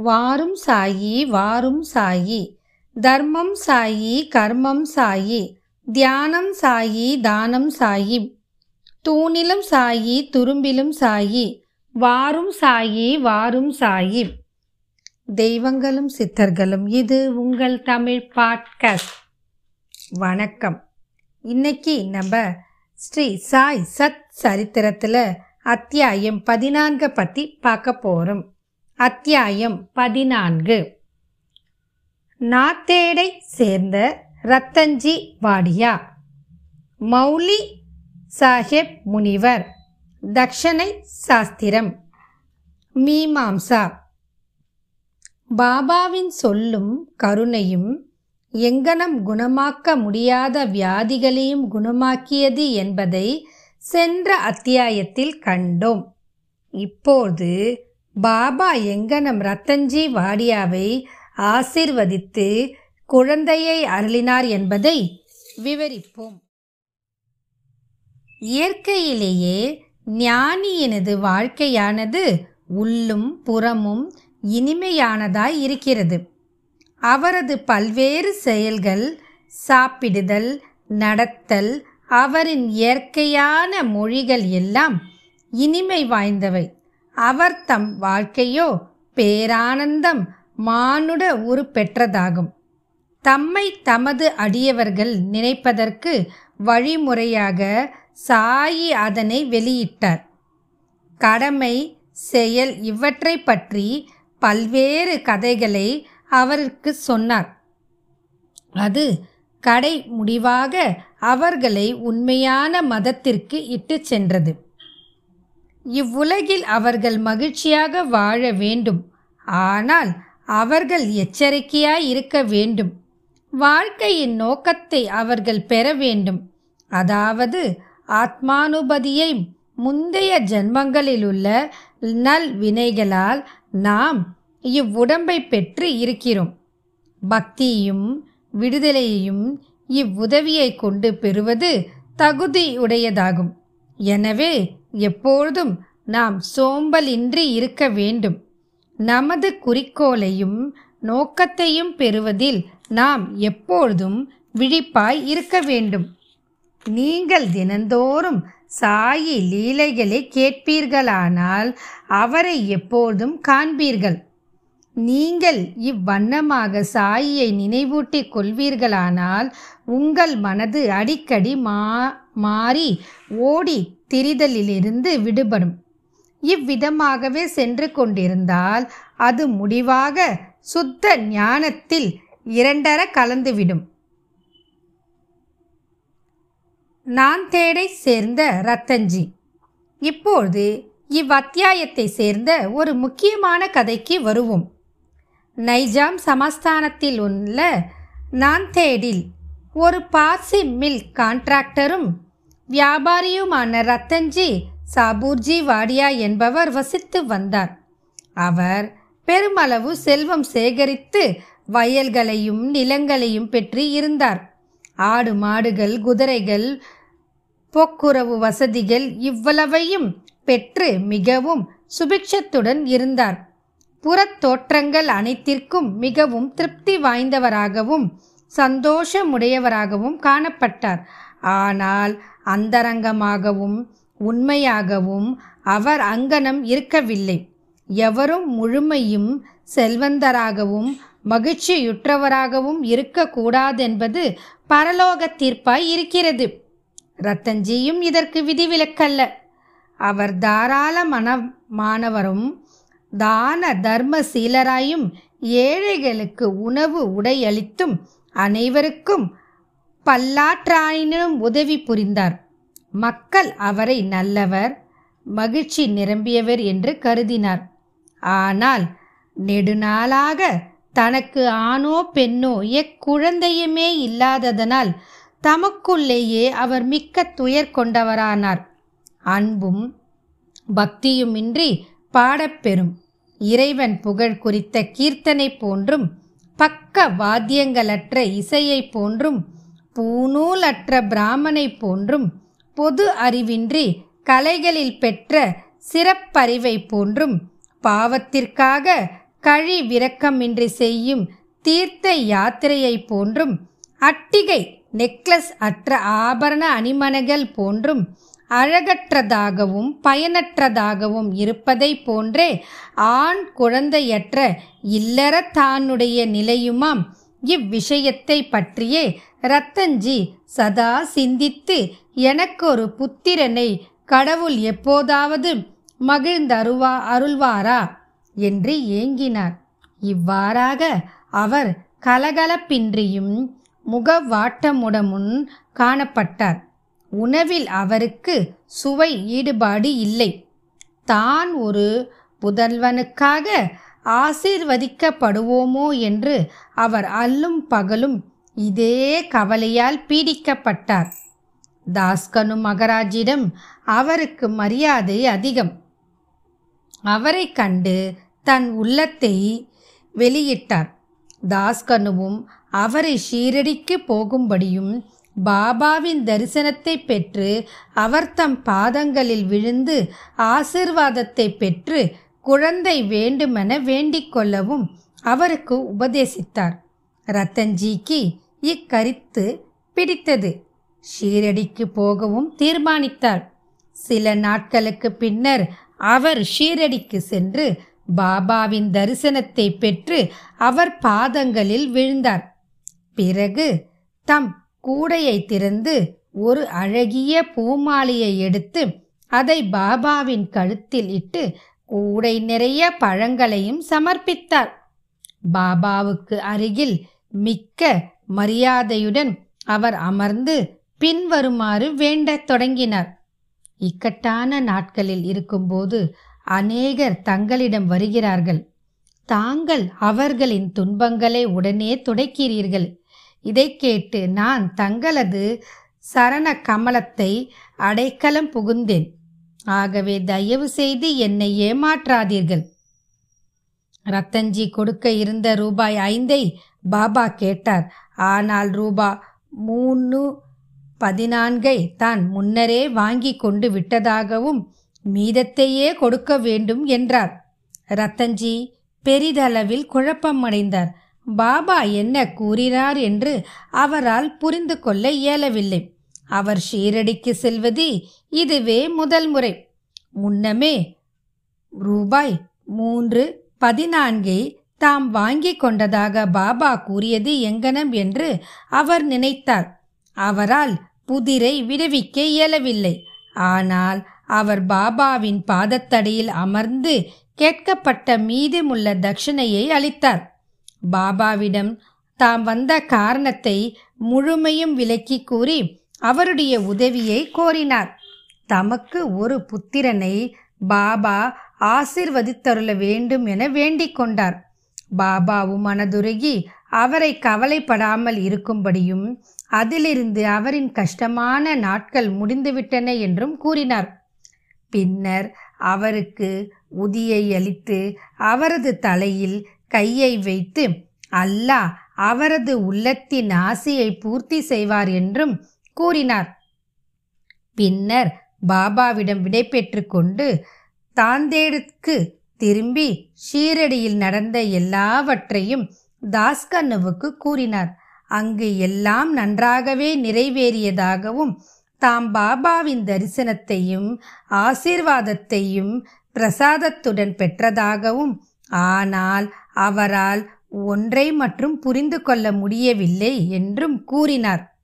வாரும் சாயி வாரும் சாயி. தர்மம் சாயி கர்மம் சாயி. தியானம் சாயி தானம் சாயி. தூணிலும் சாயி துரும்பிலும் சாயி. வாரும் சாயி வாரும் சாயி. தெய்வங்களும் சித்தர்களும் இது உங்கள் தமிழ் பாட்காஸ்ட். வணக்கம். இன்னைக்கு நம்ம ஸ்ரீ சாய் சத் சரித்திரத்தில் அத்தியாயம் பதினான்கை பற்றி பார்க்க போகிறோம் அத்தியாயம் பதினான்கு. நாத்தேடை சேர்ந்த ரத்தஞ்சி வாடியா. மௌலி சாஹேப் முனிவர். தக்ஷணை சாஸ்திரம். மீமாம்சா. பாபாவின் சொல்லும் கருணையும் எங்கனம் குணமாக்க முடியாத வியாதிகளையும் குணமாக்கியது என்பதை சென்ற அத்தியாயத்தில் கண்டோம். இப்போது பாபா எங்கனம் ரத்தன்ஜி வாடியாவை ஆசிர்வதித்து குழந்தையை அருளினார் என்பதை விவரிப்போம். இயற்கையிலேயே ஞானியினது வாழ்க்கையானது உள்ளும் புறமும் இனிமையானதாய் இருக்கிறது. அவரது பல்வேறு செயல்கள் சாப்பிடுதல் நடத்தல் அவரின் இயற்கையான மொழிகள் எல்லாம் இனிமை வாய்ந்தவை. அவர் தம் வாழ்க்கையோ பேரானந்தம் மானுட உரு பெற்றதாகும். தம்மை தமது அடியவர்கள் நினைப்பதற்கு வழிமுறையாக சாயி அதனை வெளியிட்டார். கடமை செயல் இவற்றை பற்றி பல்வேறு கதைகளை அவருக்கு சொன்னார். அது கடை முடிவாக அவர்களை உண்மையான மதத்திற்கு இட்டு சென்றது. இவ்வுலகில் அவர்கள் மகிழ்ச்சியாக வாழ வேண்டும். ஆனால் அவர்கள் எச்சரிக்கையாய் இருக்க வேண்டும். வாழ்க்கையின் நோக்கத்தை அவர்கள் பெற வேண்டும். அதாவது ஆத்மானுபதியை முந்தைய ஜென்மங்களிலுள்ள நல் வினைகளால் நாம் இவ்வுடம்பை பெற்று இருக்கிறோம். பக்தியும் விடுதலையையும் இவ்வுதவியை கொண்டு பெறுவது தகுதியுடையதாகும் எனவே எப்பொழுதும் நாம் சோம்பலின்றி இருக்க வேண்டும். நமது குறிக்கோளையும் நோக்கத்தையும் பெறுவதில் நாம் எப்பொழுதும் விழிப்பாய் இருக்க வேண்டும். நீங்கள் தினந்தோறும் சாயி லீலைகளை கேட்பீர்களானால் அவரை எப்போதும் காண்பீர்கள். நீங்கள் இவ்வண்ணமாக சாயியை நினைவூட்டிக் கொள்வீர்களானால் உங்கள் மனது அடிக்கடி மா மாறி ஓடி திரிதலிலிருந்து விடுபடும். இவ்விதமாகவே சென்று கொண்டிருந்தால் அது முடிவாக சுத்த ஞானத்தில் இரண்டர கலந்துவிடும். நான் தேடை சேர்ந்த ரத்தஞ்சி. இப்போது இவ்வத்தியாயத்தை சேர்ந்த ஒரு முக்கியமான கதைக்கு வருவோம். நைஜாம் சமஸ்தானத்தில் உள்ள நாந்தேடில் ஒரு பார்சி மில் கான்ட்ராக்டரும் வியாபாரியுமான ரத்தன்ஜி சாபூர்ஜி வாடியா என்பவர் வசித்து வந்தார். அவர் பெருமளவு செல்வம் சேகரித்து வயல்களையும் நிலங்களையும் பெற்று இருந்தார். ஆடு மாடுகள் குதிரைகள் போக்குறவு வசதிகள் இவ்வளவையும் பெற்று மிகவும் சுபிக்ஷத்துடன் இருந்தார். புறத்தோற்றங்கள் அனைத்திற்கும் மிகவும் திருப்தி வாய்ந்தவராகவும் சந்தோஷமுடையவராகவும் காணப்பட்டார். ஆனால் அந்தரங்கமாகவும் உண்மையாகவும் அவர் அங்கனம் இருக்கவில்லை. எவரும் முழுமையும் செல்வந்தராகவும் மகிழ்ச்சியுற்றவராகவும் இருக்கக்கூடாதென்பது பரலோக தீர்ப்பாய் இருக்கிறது. ரத்தன்ஜியும் இதற்கு விதிவிலக்கல்ல. அவர் தாராள மனமானவரும் தான தர்மசீலராயும் ஏழைகளுக்கு உணவு உடையளித்தும் அனைவருக்கும் பல்லாற்றாயினும் உதவி புரிந்தார். மக்கள் அவரை நல்லவர் மகிழ்ச்சி நிரம்பியவர் என்று கருதினார். ஆனால் நெடுநாளாக தனக்கு ஆணோ பெண்ணோ எக்குழந்தையுமே இல்லாததனால் தமக்குள்ளேயே அவர் மிக்க துயர் கொண்டவரானார். அன்பும் பக்தியுமின்றி பாடப்பெறும். இறைவன் புகழ் குறித்த கீர்த்தனை போன்றும் பக்க வாத்தியங்களற்ற இசையைப் போன்றும் பூநூலற்ற பிராமனைப் போன்றும் பொது அறிவின்றி கலைகளில் பெற்ற சிறப்பறிவை போன்றும் பாவத்திற்காக கழி விரக்கமின்றி செய்யும் தீர்த்த யாத்திரையை போன்றும் அட்டிகை நெக்லஸ் அற்ற ஆபரண அணிமனைகள் போன்றும் அழகற்றதாகவும் பயனற்றதாகவும் இருப்பதை போன்றே ஆண் குழந்தையற்ற இல்லற தானுடைய நிலையுமாம். இவ்விஷயத்தை பற்றியே ரத்தஞ்சி சதா சிந்தித்து எனக்கு ஒரு புத்திரனை கடவுள் எப்போதாவது மகிழ்ந்தருவா அருள்வாரா? என்று ஏங்கினார். இவ்வாறாக அவர் கலகலப்பின்றியும் முகவாட்டமுடமுன் காணப்பட்டார். உணவில் அவருக்கு சுவை ஈடுபாடு இல்லை. தான் ஒரு புதல்வனுக்காக ஆசீர்வதிக்கப்படுவோமோ என்று அவர் அல்லும் பகலும் இதே கவலையால் பீடிக்கப்பட்டார். தாஸ்கனு மகராஜிடம் அவருக்கு மரியாதை அதிகம். அவரை கண்டு தன் உள்ளத்தை வெளியிட்டார். தாஸ்கனுவும் அவரை ஷீரடிக்கு போகும்படியும் பாபாவின் தரிசனத்தை பெற்று அவர் தம் பாதங்களில் விழுந்து ஆசிர்வாதத்தை பெற்று குழந்தை வேண்டுமென வேண்டிக் கொள்ளவும் அவருக்கு உபதேசித்தார். ரத்தன்ஜிக்கு இக்கருத்து பிடித்தது. ஷீரடிக்கு போகவும் தீர்மானித்தார். சில நாட்களுக்கு பின்னர் அவர் ஷீரடிக்கு சென்று பாபாவின் தரிசனத்தை பெற்று அவர் பாதங்களில் விழுந்தார். பிறகு தம் கூடையை திறந்து ஒரு அழகிய பூமாலையை எடுத்து அதை பாபாவின் கழுத்தில் இட்டு கூடை நிறைய பழங்களையும் சமர்ப்பித்தார். பாபாவுக்கு அருகில் மிக்க மரியாதையுடன் அவர் அமர்ந்து பின்வருமாறு வேண்டத் தொடங்கினார். இக்கட்டான நாட்களில் இருக்கும்போது அநேகர் தங்களிடம் வருகிறார்கள். தாங்கள் அவர்களின் துன்பங்களை உடனே துடைக்கிறீர்கள். இதை கேட்டு நான் தங்களது சரண கமலத்தை அடைக்கலம் புகுந்தேன். ஆகவே தயவு செய்து என்னை ஏமாற்றாதீர்கள். ரத்தன்ஜி கொடுக்க இருந்த ரூபாய் ஐந்தை பாபா கேட்டார். ஆனால் ரூபா மூணு பதினான்கை தான் முன்னரே வாங்கி கொண்டு விட்டதாகவும் மீதத்தையே கொடுக்க வேண்டும் என்றார். ரத்தன்ஜி பெரிதளவில் குழப்பமடைந்தார். பாபா என்ன கூறினார் என்று அவரால் புரிந்து கொள்ள இயலவில்லை. அவர் ஷீரடிக்கு செல்வது இதுவே முதல் முறை. முன்னமே ரூபாய் மூன்று பதினான்கை தாம் வாங்கி கொண்டதாக பாபா கூறியது எங்கனம் என்று அவர் நினைத்தார். அவரால் புதிரை விடுவிக்க இயலவில்லை. ஆனால் அவர் பாபாவின் பாதத்தடியில் அமர்ந்து கேட்கப்பட்ட மீதமுள்ள தட்சிணையை அளித்தார். பாபாவிடம் தாம் வந்த காரணத்தை முழுமையும் விளக்கி கூறி அவருடைய உதவியை கோரினார். தமக்கு ஒரு புத்திரனை பாபா ஆசிர்வதித்தருள வேண்டும் என வேண்டிக் கொண்டார். பாபாவும் மனதுருகி அவரை கவலைப்படாமல் இருக்கும்படியும் அதிலிருந்து அவரின் கஷ்டமான நாட்கள் முடிந்துவிட்டன என்றும் கூறினார். பின்னர் அவருக்கு உதியை அளித்து அவரது தலையில் கையை வைத்து அல்லாஹ் அவரது உள்ளத்தின் ஆசையை பூர்த்தி செய்வார் என்றும் கூறினார். பின்னர் பாபாவிடம் விடை கொண்டு தாந்தேடுக்கு திரும்பி ஷீரடியில் நடந்த எல்லாவற்றையும் தாஸ்கண்ணுவுக்கு கூறினார். அங்கு எல்லாம் நன்றாகவே நிறைவேறியதாகவும் தாம் பாபாவின் தரிசனத்தையும் ஆசீர்வாதத்தையும் பிரசாதத்துடன் பெற்றதாகவும் ஆனால் அவரால் ஒன்றை மற்றும் புரிந்து கொள்ள முடியவில்லை என்றும் கூறினார்.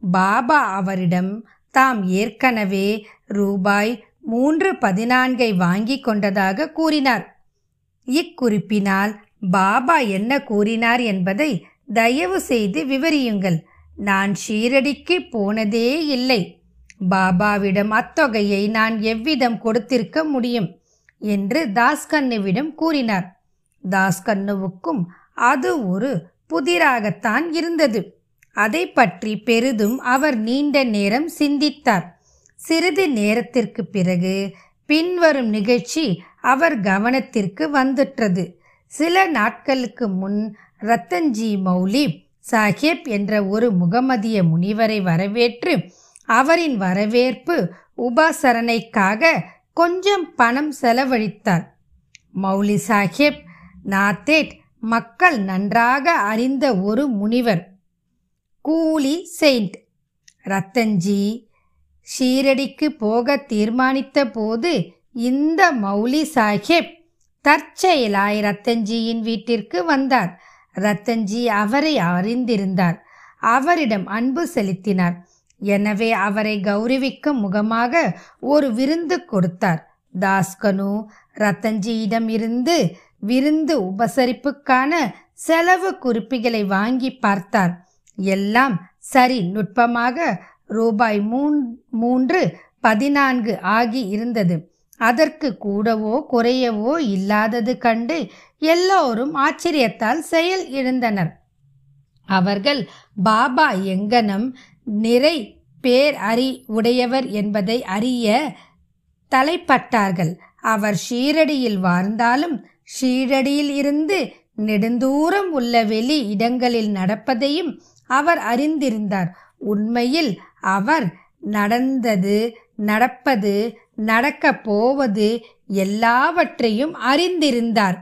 பாபா அவரிடம் தாம் ஏற்கனவே ரூபாய் மூன்று பதினான்கை வாங்கி கொண்டதாக கூறினார். இக்குறிப்பினால் பாபா என்ன கூறினார் என்பதை தயவு செய்து விவரியுங்கள். நான் ஷீரடிக்கு போனதே இல்லை. பாபாவிடம் அத்தொகையை நான் எவ்விதம் கொடுத்திருக்க முடியும்? என்று தாஸ்கண்ணுவிடம் கூறினார். தாஸ்கண்ணுவுக்கும் அது ஒரு புதிராகத்தான் இருந்தது. அதை பற்றி பெரிதும் அவர் நீண்ட நேரம் சிந்தித்தார். சிறிது நேரத்திற்கு பிறகு பின்வரும் நிகழ்ச்சி அவர் கவனத்திற்கு வந்துற்றது. சில நாட்களுக்கு முன் ரத்தன்ஜி மௌலி சாஹிப் என்ற ஒரு முகமதிய முனிவரை வரவேற்று அவரின் வரவேற்பு உபாசரணைக்காக கொஞ்சம் பணம் செலவழித்தார். மௌலி சாஹிப் நாத்தேட் மக்கள் நன்றாக அறிந்த ஒரு முனிவர். கூலி செயிண்ட். ரத்தன்ஜி ஷீரடிக்கு போக தீர்மானித்த போது இந்த மௌலி சாஹிப் தற்செயலாய் ரத்தன்ஜியின் வீட்டிற்கு வந்தார். ரத்தன்ஜி அவரை அறிந்திருந்தார். அவரிடம் அன்பு செலுத்தினார். எனவே அவரை கௌரவிக்கும் முகமாக ஒரு விருந்து கொடுத்தார். தாஸ்கனு ரத்தன்ஜியிடம் இருந்து விருந்து உபசரிப்புக்கான செலவு குறிப்புகளை வாங்கி பார்த்தார். எல்லாம் சரி நுட்பமாக ரூபாய் மூன் மூன்று பதினான்கு ஆகி இருந்தது. அதற்கு கூடவோ குறையவோ இல்லாதது கண்டு எல்லோரும் ஆச்சரியத்தால் செயல் இழந்தனர். அவர்கள் பாபா எங்கனம் நிறை பேர் அறி உடையவர் என்பதை அறிய தலைப்பட்டார்கள். அவர் ஷீரடியில் வாழ்ந்தாலும் ஷீரடியில் இருந்து நெடுந்தூரம் உள்ள வெளி இடங்களில் நடப்பதையும் அவர் அறிந்திருந்தார். உண்மையில் அவர் நடந்தது நடப்பது நடக்க போவது எல்லாவற்றையும் அறிந்திருந்தார்.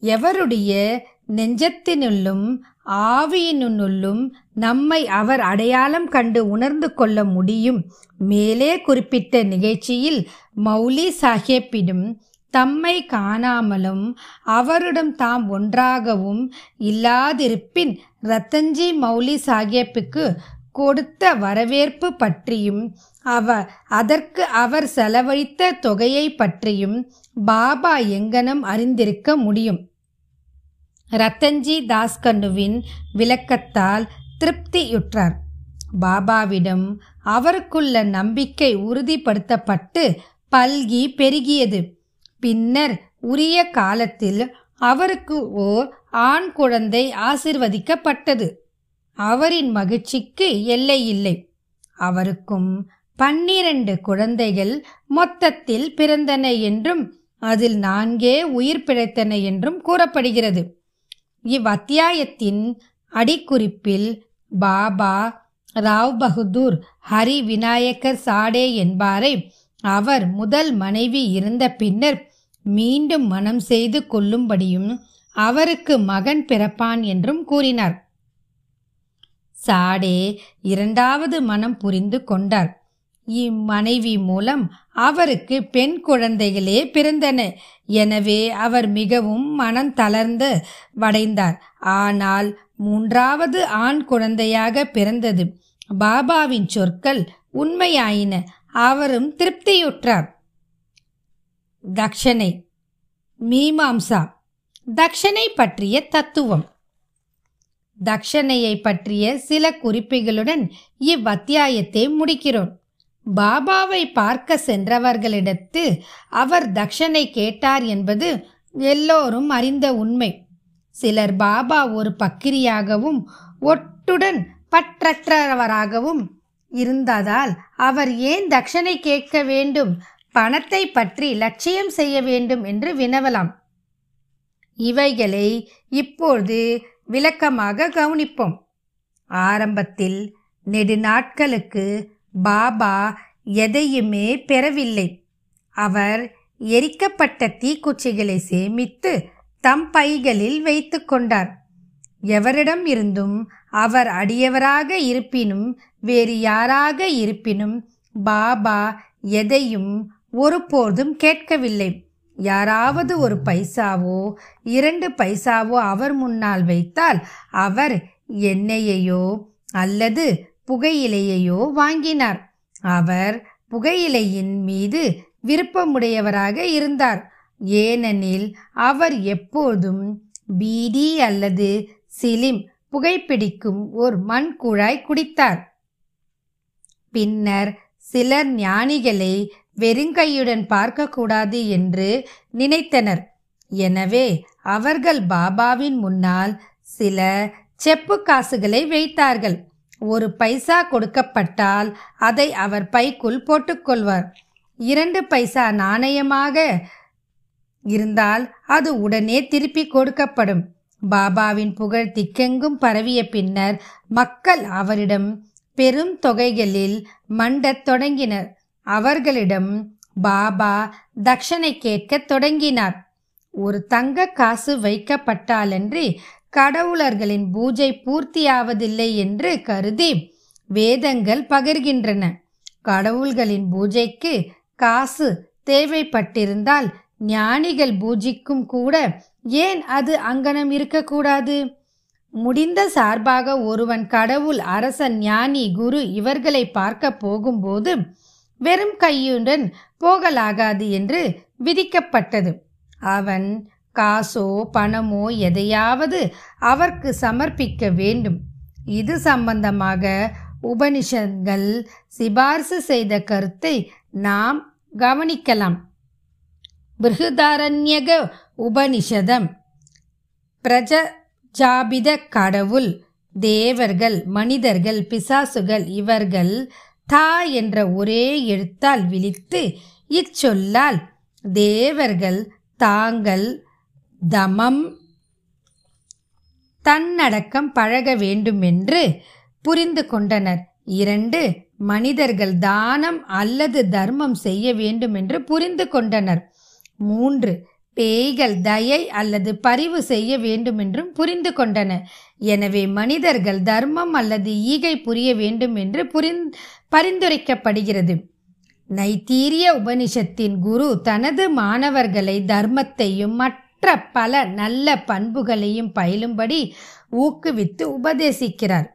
எவருடைய நெஞ்சத்தினுள்ளும் ஆவியினுள்ளும் நம்மை அவர் அடையாளம் கண்டு உணர்ந்து கொள்ள முடியும். மேலே குறிப்பிட்ட நிகழ்ச்சியில் மௌலி சாஹேப்பிடம் தம்மை காணாமலும் அவரிடம் தாம் ஒன்றாகவும் இல்லாதிருப்பின் ரத்தன்ஜி மௌலி சாஹேப்புக்கு கொடுத்த வரவேற்பு பற்றியும் அவ அதற்கு அவர் செலவழித்த தொகையை பற்றியும் பாபா எங்கனம் அறிந்திருக்க முடியும். ரத்தன்ஜி தாஸ்கண்ணுவின் விளக்கத்தால் திருப்தியுற்றார். பாபாவிடம் அவருக்குள்ள நம்பிக்கை உறுதிப்படுத்தப்பட்டு பல்கி பெருகியது. பின்னர் உரிய காலத்தில் அவருக்கு ஓர் ஆண் குழந்தை ஆசிர்வதிக்கப்பட்டது. அவரின் மகிழ்ச்சிக்கு எல்லை இல்லை அவருக்கும் பன்னிரண்டு குழந்தைகள் மொத்தத்தில் பிறந்தன என்றும் அதில் நான்கே உயிர் பிழைத்தன என்றும் கூறப்படுகிறது. இவ்வத்தியாயத்தின் அடிக்குறிப்பில் பாபா ராவ் பகதூர் ஹரி விநாயகர் சாடே என்பாரை அவர் முதல் மனைவி இருந்த பின்னர் மீண்டும் மனம் செய்து கொள்ளும்படியும் அவருக்கு மகன் பிறப்பான் என்றும் கூறினார். சாடே இரண்டாவது மனம் புரிந்து கொண்டார். இம்மனைவி மூலம் அவருக்கு பெண் குழந்தைகளே பிறந்தன. எனவே அவர் மிகவும் மனம் தளர்ந்து வடைந்தார். ஆனால் மூன்றாவது ஆண் குழந்தையாக பிறந்தது. பாபாவின் சொற்கள் உண்மையாயின. அவரும் திருப்தியுற்றார். தக்ஷனை மீமாம்சா தக்ஷனை பற்றிய தத்துவம். தக்ஷணையை பற்றிய சில குறிப்புகளுடன் இவ்வத்தியாயத்தை முடிக்கிறோம். பாபாவை பார்க்க சென்றவர்களிடத்து அவர் தக்ஷனை கேட்டார் என்பது எல்லோரும் அறிந்த உண்மை. சிலர் பாபா ஒரு பக்கிரியாகவும் ஒட்டுடன் பற்றற்றவராகவும் இருந்ததால் அவர் ஏன் தக்ஷனை கேட்க வேண்டும் பணத்தை பற்றி லட்சியம் செய்ய வேண்டும் என்று வினவலாம். இவைகளை இப்போது விளக்கமாக கவனிப்போம். ஆரம்பத்தில் நெடுநாட்களுக்கு பாபா எதையுமே பெறவில்லை. அவர் எரிக்கப்பட்ட தீக்குச்சிகளை சேமித்து தம் பைகளில் வைத்து கொண்டார். எவரிடம் இருந்தும் அவர் அடியவராக இருப்பினும் வேறு யாராக இருப்பினும் பாபா எதையும் ஒருபோதும் கேட்கவில்லை. யாராவது ஒரு பைசாவோ இரண்டு பைசாவோ அவர் முன்னால் வைத்தால் அவர் என்னையையோ அல்லது புகையிலையையோ வாங்கினார். அவர் புகையிலையின் மீது விருப்பமுடையவராக இருந்தார். ஏனெனில் அவர் எப்போதும் பீடி அல்லது சிலிம் புகைப்பிடிக்கும் ஒரு மண் குழாய் குடித்தார். பின்னர் சிலர் ஞானிகளை வெறுங்கையுடன் பார்க்கக்கூடாது என்று நினைத்தனர். எனவே அவர்கள் பாபாவின் முன்னால் சில செப்பு காசுகளை வைத்தார்கள். ஒரு பைசா கொடுக்கப்பட்டால் அதை அவர் பைக்குள் போட்டுக்கொள்வார். இரண்டு பைசா நாணயமாக இருந்தால் அது உடனே திருப்பி கொடுக்கப்படும். பாபாவின் புகழ் திக்கெங்கும் பரவிய பின்னர் மக்கள் அவரிடம் பெரும் தொகைகளில் மண்டத் தொடங்கினர். அவர்களிடம் பாபா தட்சணை கேட்க தொடங்கினார். ஒரு தங்க காசு வைக்கப்பட்டாலன்றி கடவுளர்களின் பூஜை பூர்த்தியாவதில்லை என்று கருதி வேதங்கள் பகிர்கின்றன. கடவுள்களின் பூஜைக்கு காசு தேவைப்பட்டிருந்தால் ஞானிகள் பூஜிக்கும் கூட ஏன் அது அங்கனம் இருக்கக்கூடாது? முடிந்த சார்பாக ஒருவன் கடவுள் அரசன் ஞானி குரு இவர்களை பார்க்க போகும்போது வெறும் கையுடன் போகலாகாது என்று விதிக்கப்பட்டது. அவன் காசோ பணமோ எதையாவது அவர்க்கு சமர்ப்பிக்க வேண்டும். இது சம்பந்தமாக உபனிஷங்கள் சிபார்சு செய்த கருத்தை நாம் கவனிக்கலாம். பிருகுதாரண்யக உபனிஷதம். பிரஜாபித கடவுள் தேவர்கள் மனிதர்கள் பிசாசுகள் இவர்கள் தா என்ற ஒரே எழுத்தால் விழித்து இச்சொல்லால் தேவர்கள் தாங்கள் தமம் தன்னடக்கம் பழக வேண்டுமென்று புரிந்து கொண்டனர். இரண்டு மனிதர்கள் தானம் அல்லது தர்மம் செய்ய வேண்டுமென்று புரிந்து கொண்டனர். மூன்று பேய்கள் தயை அல்லது பரிவு செய்ய வேண்டுமென்றும் புரிந்து கொண்டன. எனவே மனிதர்கள் தர்மம் அல்லது ஈகை புரிய வேண்டும் என்று புரிந் பரிந்துரைக்கப்படுகிறது. நைத்தீரிய உபனிஷத்தின் குரு தனது மாணவர்களை தர்மத்தையும் மற்ற மற்ற பல நல்ல பண்புகளையும் பயிலும்படி ஊக்குவித்து உபதேசிக்கிறார்.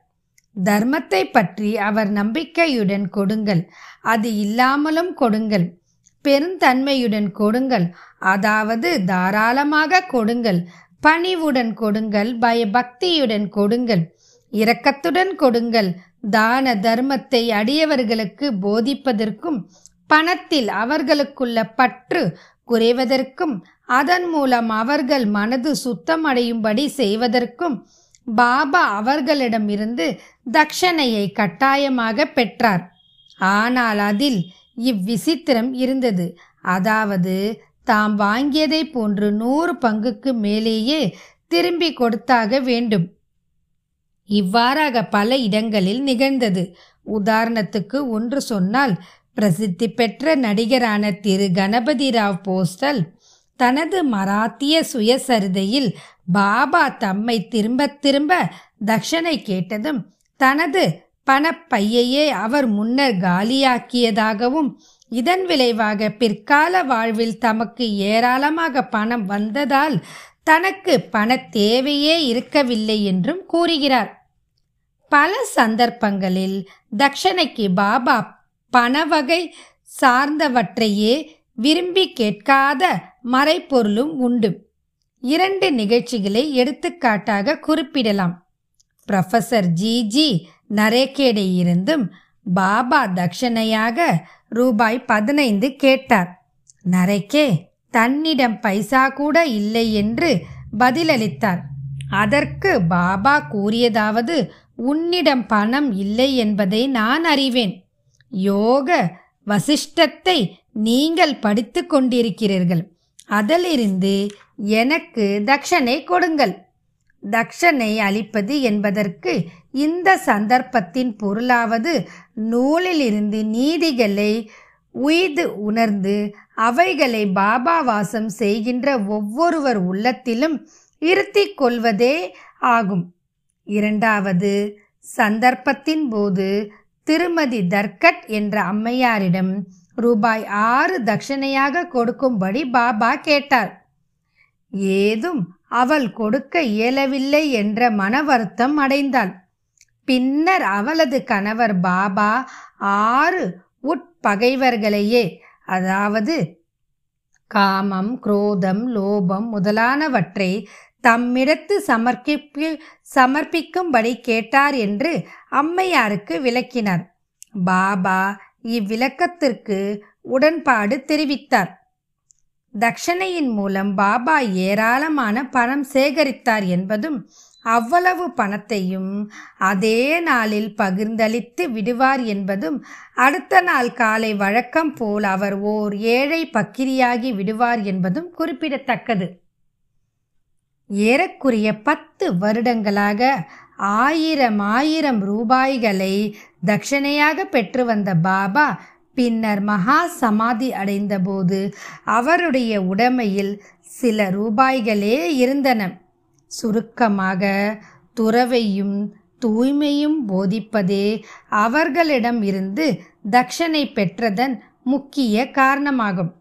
தர்மத்தை பற்றி அவர் நம்பிக்கையுடன் கொடுங்கள். அது இல்லாமலும் கொடுங்கள். பெருந்தன்மையுடன் கொடுங்கள். அதாவது தாராளமாக கொடுங்கள். பணிவுடன் கொடுங்கள். பயபக்தியுடன் கொடுங்கள். இரக்கத்துடன் கொடுங்கள். தான தர்மத்தை அடியவர்களுக்கு போதிப்பதற்கும் பணத்தில் அவர்களுக்குள்ள பற்று குறைவதற்கும் அதன் மூலம் அவர்கள் மனது சுத்தமடையும்படி செய்வதற்கும் பாபா அவர்களிடமிருந்து தட்சணையை கட்டாயமாக பெற்றார். ஆனால் அதில் இவ்விசித்திரம் இருந்தது. அதாவது தாம் வாங்கியதை போன்று நூறு பங்குக்கு மேலேயே திரும்பி கொடுத்தாக வேண்டும். இவ்வாறாக பல இடங்களில் நிகழ்ந்தது. உதாரணத்துக்கு ஒன்று சொன்னால் பிரசித்தி பெற்ற நடிகரான திரு. கணபதி ராவ் போஸ்டல் தனது மராத்திய சுயசரிதையில் பாபா தம்மை திரும்ப திரும்ப தக்ஷனை கேட்டதும் தனது பணப்பையையே அவர் முன்னர் காலியாக்கியதாகவும் இதன் விளைவாக பிற்கால வாழ்வில் தமக்கு ஏராளமாக பணம் வந்ததால் தனக்கு பண தேவையே இருக்கவில்லை என்றும் கூறுகிறார். பல சந்தர்ப்பங்களில் தக்ஷனைக்கு பாபா பணவகை சார்ந்தவற்றையே விரும்பி கேட்காத மறைப்பொருளும் உண்டு. இரண்டு நிகழ்ச்சிகளை எடுத்துக்காட்டாக குறிப்பிடலாம். ப்ரொஃபசர் ஜிஜி ஜி இருந்தும் பாபா தட்சணையாக ரூபாய் பதினைந்து கேட்டார். நரேக்கே தன்னிடம் பைசா கூட இல்லை என்று பதிலளித்தார். அதற்கு பாபா கூறியதாவது உன்னிடம் பணம் இல்லை என்பதை நான் அறிவேன். யோக வசிஷ்டத்தை நீங்கள் படித்து கொண்டிருக்கிறீர்கள். அதிலிருந்து எனக்கு தக்ஷனை கொடுங்கள். தக்ஷனை அளிப்பது என்பதற்கு இந்த சந்தர்ப்பத்தின் பொருளாவது நூலிலிருந்து நீதிகளை உய்து உணர்ந்து அவைகளை பாபா வாசம் செய்கின்ற ஒவ்வொருவர் உள்ளத்திலும் இருத்தி கொள்வதே ஆகும். இரண்டாவது சந்தர்ப்பத்தின் போது திருமதி தர்கட் என்ற அம்மையாரிடம் ரூபாய் ஆறு தட்சணையாக கொடுக்கும்படி பாபா கேட்டார். ஏதும் அவள் கொடுக்க இயலவில்லை என்ற மன வருத்தம் அடைந்தாள். பின்னர் அவளது கணவர் பாபா ஆறு உட்பகைவர்களையே அதாவது காமம் குரோதம் லோபம் முதலானவற்றை தம்மிடத்து சமர்ப்பிப்பு சமர்ப்பிக்கும்படி கேட்டார் என்று அம்மையாருக்கு விளக்கினார். பாபா இவ்விளக்கத்திற்கு உடன்பாடு தெரிவித்தார். தட்சணையின் மூலம் பாபா ஏராளமான பணம் சேகரித்தார் என்பதும் அவ்வளவு பணத்தையும் அதே நாளில் பகிர்ந்தளித்து விடுவார் என்பதும் அடுத்த நாள் காலை வழக்கம் போல் அவர் ஓர் ஏழை பக்கிரியாகி விடுவார் என்பதும் குறிப்பிடத்தக்கது. ஏறக்குறைய பத்து வருடங்களாக ஆயிரம் ஆயிரம் ரூபாய்களை தட்சணையாக பெற்று வந்த பாபா பின்னர் மகா சமாதி அடைந்தபோது அவருடைய உடைமையில் சில ரூபாய்களே இருந்தன. சுருக்கமாக துறவையும் தூய்மையும் போதிப்பதே அவர்களிடம் இருந்து தட்சணை பெற்றதன் முக்கிய காரணமாகும்.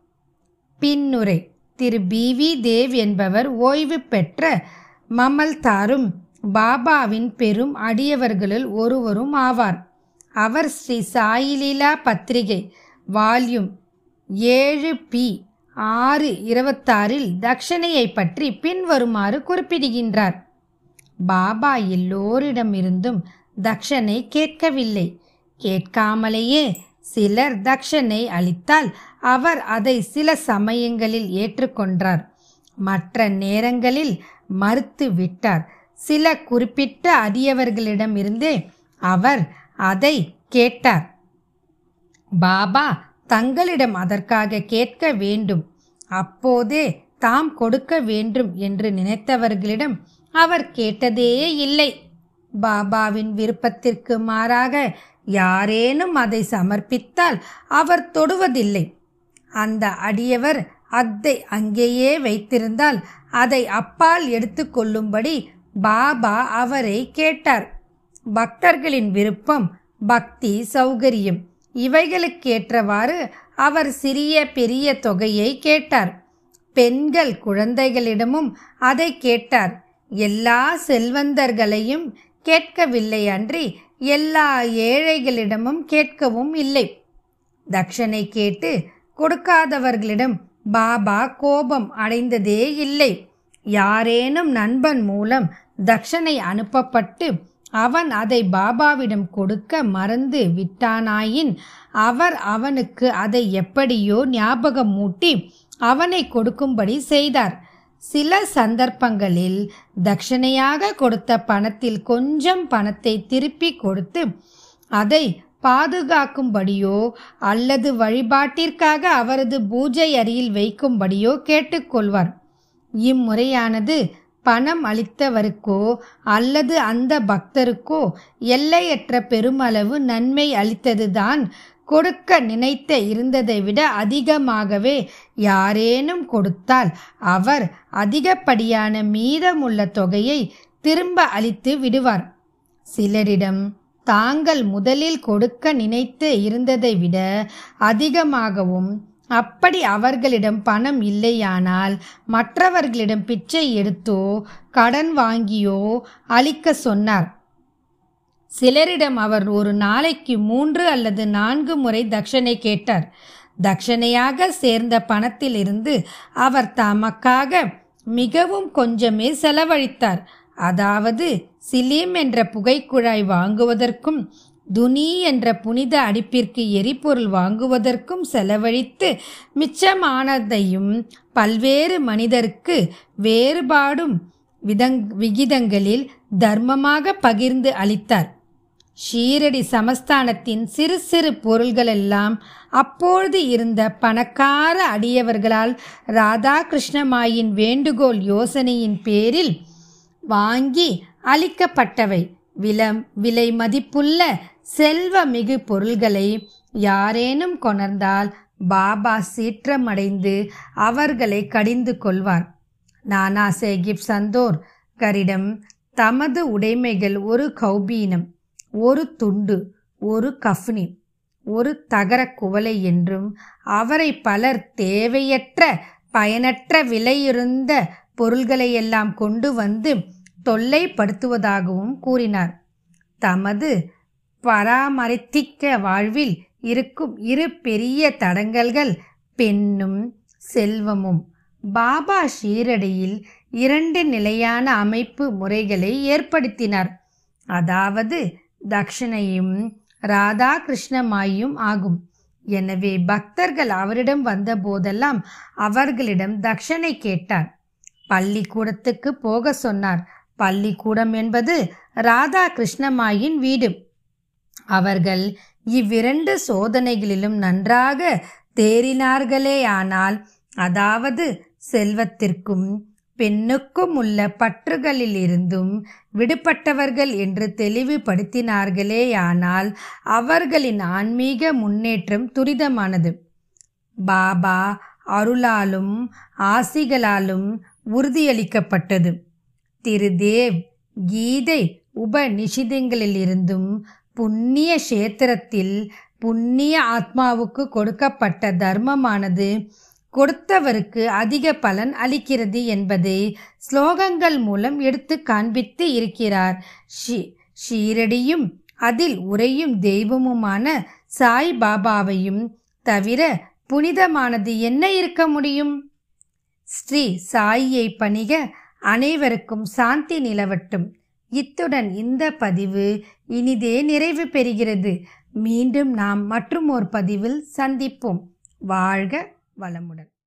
பின்னுரை திரு பி வி தேவ் என்பவர் ஓய்வு பெற்ற மமல்தாரும் பாபாவின் பெரும் அடியவர்களுள் ஒருவரும் ஆவார். அவர் ஸ்ரீ சாயிலீலா பத்திரிகை வால்யூம் ஏழு பி ஆறு இருபத்தாறில் தக்ஷணையை பற்றி பின்வருமாறு குறிப்பிடுகின்றார். பாபா எல்லோரிடமிருந்தும் தக்ஷனை கேட்கவில்லை. கேட்காமலேயே சிலர் தக்ஷனை அளித்தால் அவர் அதை சில சமயங்களில் ஏற்றுக்கொண்டார். மற்ற நேரங்களில் மறுத்து விட்டார். சில குறிப்பிட்ட அரியவர்களிடமிருந்து அவர் அதை கேட்டார். பாபா தங்களிடம் அதற்காக கேட்க வேண்டும். அப்போதே தாம் கொடுக்க வேண்டும் என்று நினைத்தவர்களிடம் அவர் கேட்டதே இல்லை. பாபாவின் விருப்பத்திற்கு மாறாக யாரேனும் அதை சமர்ப்பித்தால் அவர் தொடுவதில்லை. அந்த அடியவர் அதை அங்கேயே வைத்திருந்தால் அதை அப்பால் எடுத்துக்கொள்ளும்படி பாபா அவரை கேட்டார். பக்தர்களின் விருப்பம் பக்தி சௌகரியம். இவைகளுக்கேற்றவாறு அவர் சிறிய பெரிய தொகையை கேட்டார். பெண்கள் குழந்தைகளிடமும் அதை கேட்டார். எல்லா செல்வந்தர்களையும் கேட்கவில்லை அன்றி எல்லா ஏழைகளிடமும் கேட்கவும் இல்லை. தக்ஷனை கேட்டு கொடுக்காதவர்களிடம் பாபா கோபம் அடைந்ததே இல்லை. யாரேனும் நண்பன் மூலம் தக்ஷனை அனுப்பப்பட்டு அவன் அதை பாபாவிடம் கொடுக்க மறந்து விட்டானாயின் அவர் அவனுக்கு அதை எப்படியோ ஞாபகம் மூட்டி அவனை கொடுக்கும்படி செய்தார். சில சந்தர்ப்பங்களில் தட்சணையாக கொடுத்த பணத்தில் கொஞ்சம் பணத்தை திருப்பி கொடுத்து அதை பாதுகாக்கும்படியோ அல்லது வழிபாட்டிற்காக அவரது பூஜை அறையில் வைக்கும்படியோ கேட்டுக்கொள்வார். இம்முறையானது பணம் அளித்தவருக்கோ அல்லது அந்த பக்தருக்கோ எல்லையற்ற பெருமளவு நன்மை அளித்ததுதான் கொடுக்க நினைத்த இருந்ததை விட அதிகமாகவே யாரேனும் கொடுத்தால் அவர் அதிகப்படியான மீதமுள்ள தொகையை திரும்ப அளித்து விடுவார். சிலரிடம் தாங்கள் முதலில் கொடுக்க நினைத்து இருந்ததை விட அதிகமாகவும் அப்படி அவர்களிடம் பணம் இல்லையானால் மற்றவர்களிடம் பிச்சை எடுத்தோ கடன் வாங்கியோ அளிக்க சொன்னார். சிலரிடம் அவர் ஒரு நாளைக்கு மூன்று அல்லது நான்கு முறை தட்சணை கேட்டார். தட்சணையாக சேர்ந்த பணத்திலிருந்து அவர் தமக்காக மிகவும் கொஞ்சமே செலவழித்தார். அதாவது சிலீம் என்ற புகைக்குழாய் வாங்குவதற்கும் துனி என்ற புனித அடிப்பிற்கு எரிபொருள் வாங்குவதற்கும் செலவழித்து மிச்சமானதையும் பல்வேறு மனிதருக்கு வேறுபாடும் விதங் விகிதங்களில் தர்மமாக பகிர்ந்து அளித்தார். ஷீரடி சமஸ்தானத்தின் சிறு சிறு பொருள்களெல்லாம் அப்பொழுது இருந்த பணக்கார அடியவர்களால் ராதாகிருஷ்ணமாயின் வேண்டுகோள் யோசனையின் பேரில் வாங்கி அளிக்கப்பட்டவை. விலம் விலை மதிப்புள்ள செல்வ மிகு பொருள்களை யாரேனும் கொணர்ந்தால் பாபா சீற்றமடைந்து அவர்களை கடிந்து கொள்வார். நானா சேகிப் சந்தோர் கரிடம் தமது உடைமைகள் ஒரு கௌபீனம் ஒரு துண்டு ஒரு கஃப்னி ஒரு தகர குவலை என்றும் அவரை பலர் தேவையற்ற பயனற்ற விலையிருந்த பொருள்களையெல்லாம் கொண்டு வந்து தொல்லைப்படுத்துவதாகவும் கூறினார். தமது பராமரித்திக்க வாழ்வில் இருக்கும் இரு பெரிய தடங்கல்கள் பெண்ணும் செல்வமும். பாபா ஷீரடியில் இரண்டு நிலையான அமைப்பு முறைகளை ஏற்படுத்தினார். அதாவது தக்ஷணையும் ராதா கிருஷ்ணமாயும் ஆகும். எனவே பக்தர்கள் அவரிடம் வந்த போதெல்லாம் அவர்களிடம் தக்ஷனை கேட்டார். பள்ளிக்கூடத்துக்கு போக சொன்னார். பள்ளிக்கூடம் என்பது ராதா கிருஷ்ணமாயின் வீடு. அவர்கள் இவ்விரண்டு சோதனைகளிலும் நன்றாக தேறினார்களேயானால் அதாவது செல்வத்திற்கும் பெண்ணுக்கும் உள்ள பற்றுகளிலிருந்தும் விடுபட்டவர்கள் என்று தெளிவுபடுத்தினார்களேயானால் அவர்களின் ஆன்மீக முன்னேற்றம் துரிதமானது. பாபா அருளாலும் ஆசிகளாலும் உறுதியளிக்கப்பட்டது. திரு தேவ் கீதை உபநிஷிதங்களிலிருந்தும் புண்ணிய கஷேத்திரத்தில் புண்ணிய ஆத்மாவுக்கு கொடுக்கப்பட்ட தர்மமானது கொடுத்தவருக்கு அதிக பலன் அளிக்கிறது என்பதை ஸ்லோகங்கள் மூலம் எடுத்து காண்பித்து இருக்கிறார். ஷி ஷீரடியும் அதில் உறையும் தெய்வமுமான சாய் பாபாவையும் தவிர புனிதமானது என்ன இருக்க முடியும்? ஸ்ரீ சாயியை பணிக அனைவருக்கும் சாந்தி நிலவட்டும். இத்துடன் இந்த பதிவு இனிதே நிறைவு பெறுகிறது. மீண்டும் நாம் மற்றும் ஒரு பதிவில் சந்திப்போம். வாழ்க வளமுடன்.